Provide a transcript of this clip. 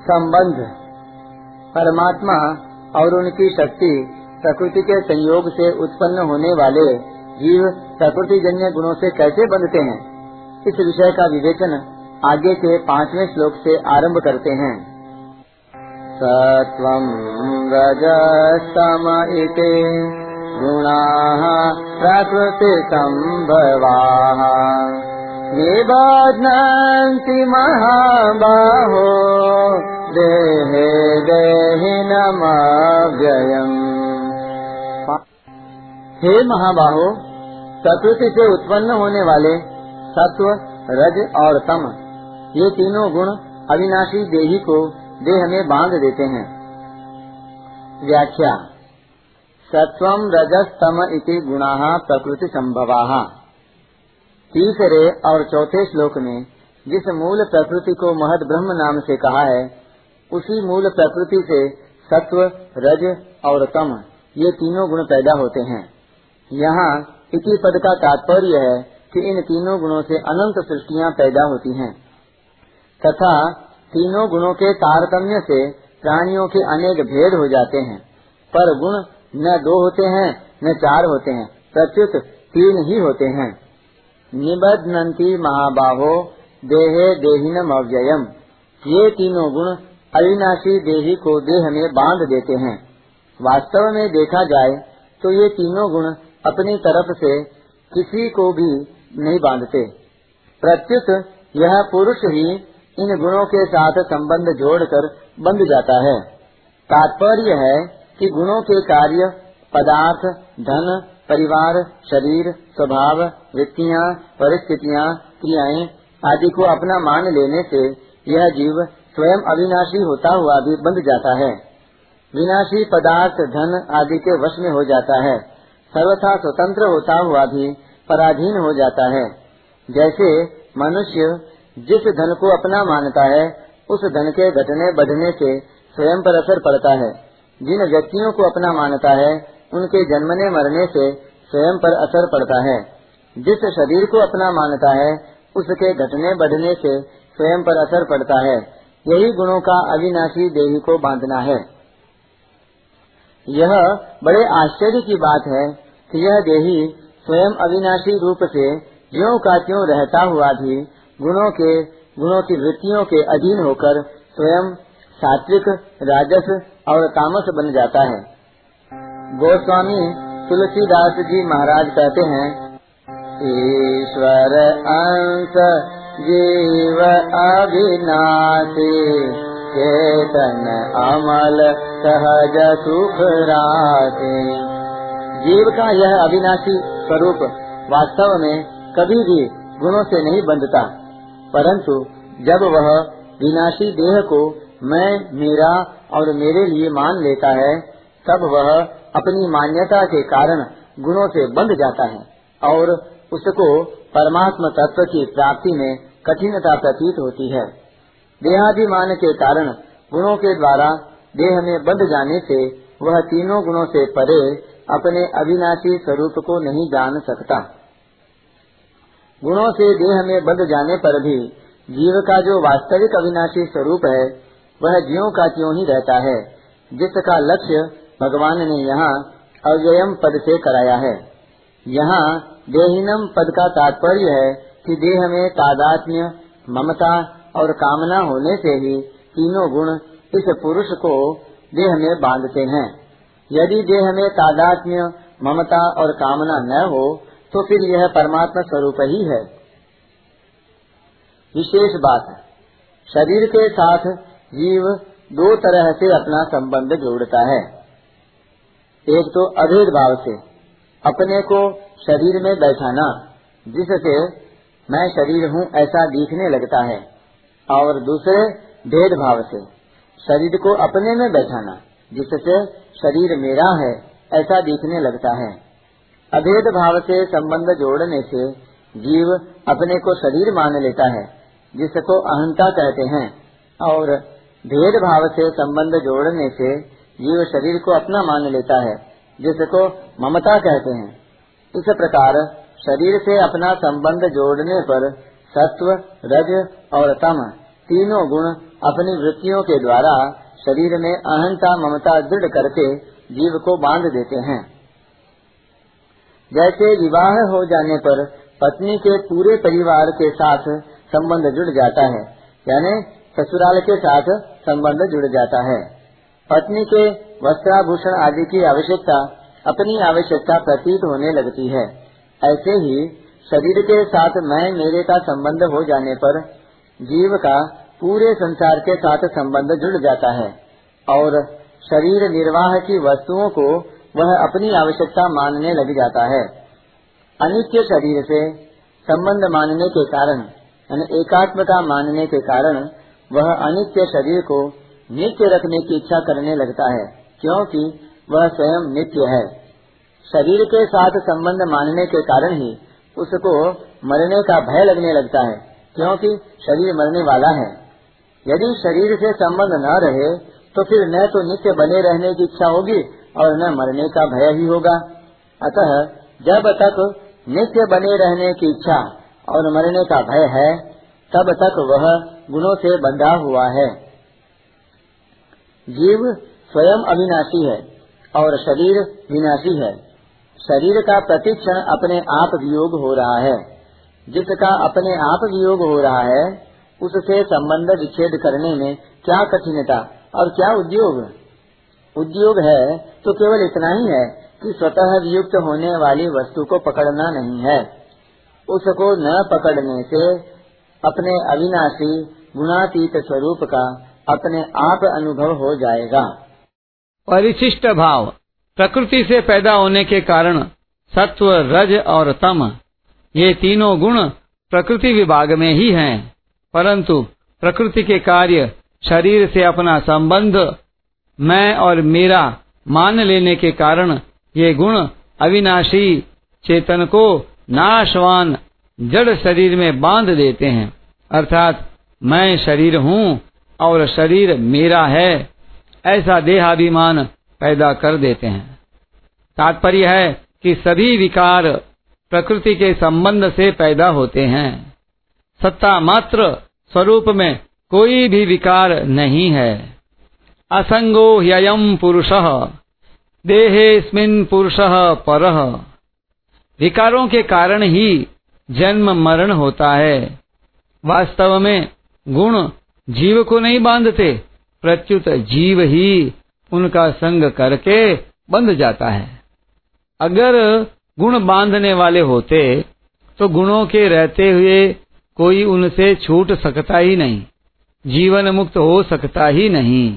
संबंध। परमात्मा और उनकी शक्ति प्रकृति के संयोग से उत्पन्न होने वाले जीव प्रकृति जन्य गुणों से कैसे बनते हैं? इस विषय का विवेचन आगे के पाँचवें श्लोक से आरंभ करते हैं। सत्वं रजस्तम इति गुणाः प्रकृतिसम्भवाः निबध्नन्ति महाबाहो। देहिनमव्ययम् हे महाबाहो प्रकृति से उत्पन्न होने वाले सत्व, रज और तम, ये तीनों गुण अविनाशी देही को देह में बाँध देते हैं। व्याख्या। सत्वम रजस तम इति गुणा प्रकृति संभवा तीसरे और चौथे श्लोक में जिस मूल प्रकृति को महद ब्रह्म नाम से कहा है, उसी मूल प्रकृति से सत्व रज और तम, ये तीनों गुण पैदा होते हैं। यहाँ इति पद का तात्पर्य है कि इन तीनों गुणों से अनंत सृष्टियाँ पैदा होती हैं। तथा तीनों गुणों के तारतम्य से प्राणियों के अनेक भेद हो जाते हैं। पर गुण न दो होते हैं, न चार होते हैं, प्रत्युत तीन ही होते हैं। निबध्नती महाबाहो, देहे देहिनम अव्ययम ये तीनों गुण अविनाशी देही को देह में बाँध देते हैं। वास्तव में देखा जाए तो ये तीनों गुण अपनी तरफ़ से किसी को भी नहीं बांधते। प्रत्युत, यह पुरुष ही इन गुणों के साथ संबंध जोड़कर बंध जाता है। तात्पर्य है कि गुणों के कार्य पदार्थ, धन, परिवार, शरीर, स्वभाव, वृत्तियाँ, परिस्थितियाँ, क्रियाएँ आदि को अपना मान लेने से यह जीव स्वयं अविनाशी होता हुआ भी बंध जाता है। विनाशी पदार्थ, धन आदि के वश में हो जाता है। सर्वथा स्वतंत्र होता हुआ भी पराधीन हो जाता है। जैसे मनुष्य जिस धन को अपना मानता है, उस धन के घटने बढ़ने से स्वयं पर असर पड़ता है। जिन व्यक्तियों को अपना मानता है, उनके जन्मने मरने से स्वयं पर असर पड़ता है। जिस शरीर को अपना मानता है, उसके घटने बढ़ने से स्वयं पर असर पड़ता है। यही गुणों का अविनाशी देवी को बांधना है। यह बड़े आश्चर्य की बात है कि यह देही स्वयं अविनाशी रूप से ज्यो का त्यों रहता हुआ भी गुणों के, गुणों की वृत्तियों के अधीन होकर स्वयं सात्विक, राजस और तामस बन जाता है। गोस्वामी तुलसीदास जी महाराज कहते हैं, ईश्वर अंश जीव अविनाशी, चेतन अमल सहज सुख राते जीव का यह अविनाशी स्वरूप वास्तव में कभी भी गुणों से नहीं बंधता, परंतु जब वह विनाशी देह को मैं, मेरा और मेरे लिए मान लेता है, तब वह अपनी मान्यता के कारण गुणों से बंध जाता है और उसको परमात्मा तत्व की प्राप्ति में कठिनता प्रतीत होती है। देहाभिमान के कारण गुणों के द्वारा देह में बंध जाने से वह तीनों गुणों से परे अपने अविनाशी स्वरूप को नहीं जान सकता। गुणों से देह में बंध जाने पर भी जीव का जो वास्तविक अविनाशी स्वरूप है, वह जीव का क्यों ही रहता है, जिसका लक्ष्य भगवान ने यहाँ अव्ययम पद से कराया है। यहाँ देहिनम पद का तात्पर्य है कि देह में तादात्म्य, ममता और कामना होने से ही तीनों गुण इस पुरुष को देह में बांधते हैं। यदि देह में तादात्म्य, ममता और कामना न हो तो फिर यह परमात्मा स्वरूप ही है। विशेष बात, शरीर के साथ जीव दो तरह से अपना संबंध जोड़ता है। एक तो अभेद भाव से, अपने को शरीर में बैठाना, जिससे मैं शरीर हूँ ऐसा दिखने लगता है। और दूसरे, भेदभाव से, शरीर को अपने में बैठाना, जिससे शरीर मेरा है, ऐसा दिखने लगता है। अभेद भाव से संबंध जोड़ने से जीव अपने को शरीर मान लेता है, जिसको अहंता कहते हैं। और भेद भाव से संबंध जोड़ने से जीव शरीर को अपना मान लेता है, जिसको ममता कहते हैं। इस प्रकार शरीर से अपना संबंध जोड़ने पर सत्व, रज और तम तीनों गुण अपनी वृत्तियों के द्वारा शरीर में अहंता ममता दृढ़ करके जीव को बाँध देते हैं। जैसे विवाह हो जाने पर पत्नी के पूरे परिवार के साथ संबंध जुड़ जाता है, यानी ससुराल के साथ संबंध जुड़ जाता है। पत्नी के वस्त्राभूषण आदि की आवश्यकता अपनी आवश्यकता प्रतीत होने लगती है। ऐसे ही शरीर के साथ मैं मेरे का संबंध हो जाने पर जीव का पूरे संसार के साथ संबंध जुड़ जाता है और शरीर निर्वाह की वस्तुओं को वह अपनी आवश्यकता मानने लग जाता है। अनित्य शरीर से संबंध मानने के कारण एकात्म का मानने के कारण, वह अनित्य शरीर को नित्य रखने की इच्छा करने लगता है, क्योंकि वह स्वयं नित्य है। शरीर के साथ संबंध मानने के कारण ही उसको मरने का भय लगने लगता है, क्योंकि शरीर मरने वाला है। यदि शरीर से संबंध न रहे तो फिर न तो नित्य बने रहने की इच्छा होगी और न मरने का भय ही होगा। अतः जब तक नित्य बने रहने की इच्छा और मरने का भय है, तब तक वह गुणों से बंधा हुआ है। जीव स्वयं अविनाशी है। और शरीर विनाशी है। शरीर का प्रतिक्षण अपने आप वियोग हो रहा है। जिसका अपने आप वियोग हो रहा है, उससे संबंध विच्छेद करने में क्या कठिनता और क्या उद्योग? उद्योग है तो केवल इतना ही है कि स्वतः वियुक्त होने वाली वस्तु को पकड़ना नहीं है। उसको न पकड़ने से अपने अविनाशी, गुणातीत स्वरूप का अपने आप अनुभव हो जाएगा। परिशिष्ट भाव, प्रकृति से पैदा होने के कारण सत्व, रज और तम, ये तीनों गुण प्रकृति विभाग में ही हैं। परंतु प्रकृति के कार्य शरीर से अपना संबंध, मैं और मेरा मान लेने के कारण ये गुण अविनाशी, चेतन को नाशवान, जड़ शरीर में बाँध देते हैं। अर्थात मैं शरीर हूँ और शरीर मेरा है। ऐसा देहाभिमान पैदा कर देते हैं। तात्पर्य है कि सभी विकार प्रकृति के संबंध से पैदा होते हैं। सत्ता मात्र स्वरूप में कोई भी विकार नहीं है। असंगो ह्ययम पुरुष देहेस्मिन पुरुष पर। विकारों के कारण ही जन्म मरण होता है। वास्तव में गुण जीव को नहीं बांधते प्रत्युत जीव ही उनका संग करके बंध जाता है। अगर गुण बांधने वाले होते तो गुणों के रहते हुए कोई उनसे छूट सकता ही नहीं, जीवन मुक्त हो सकता ही नहीं।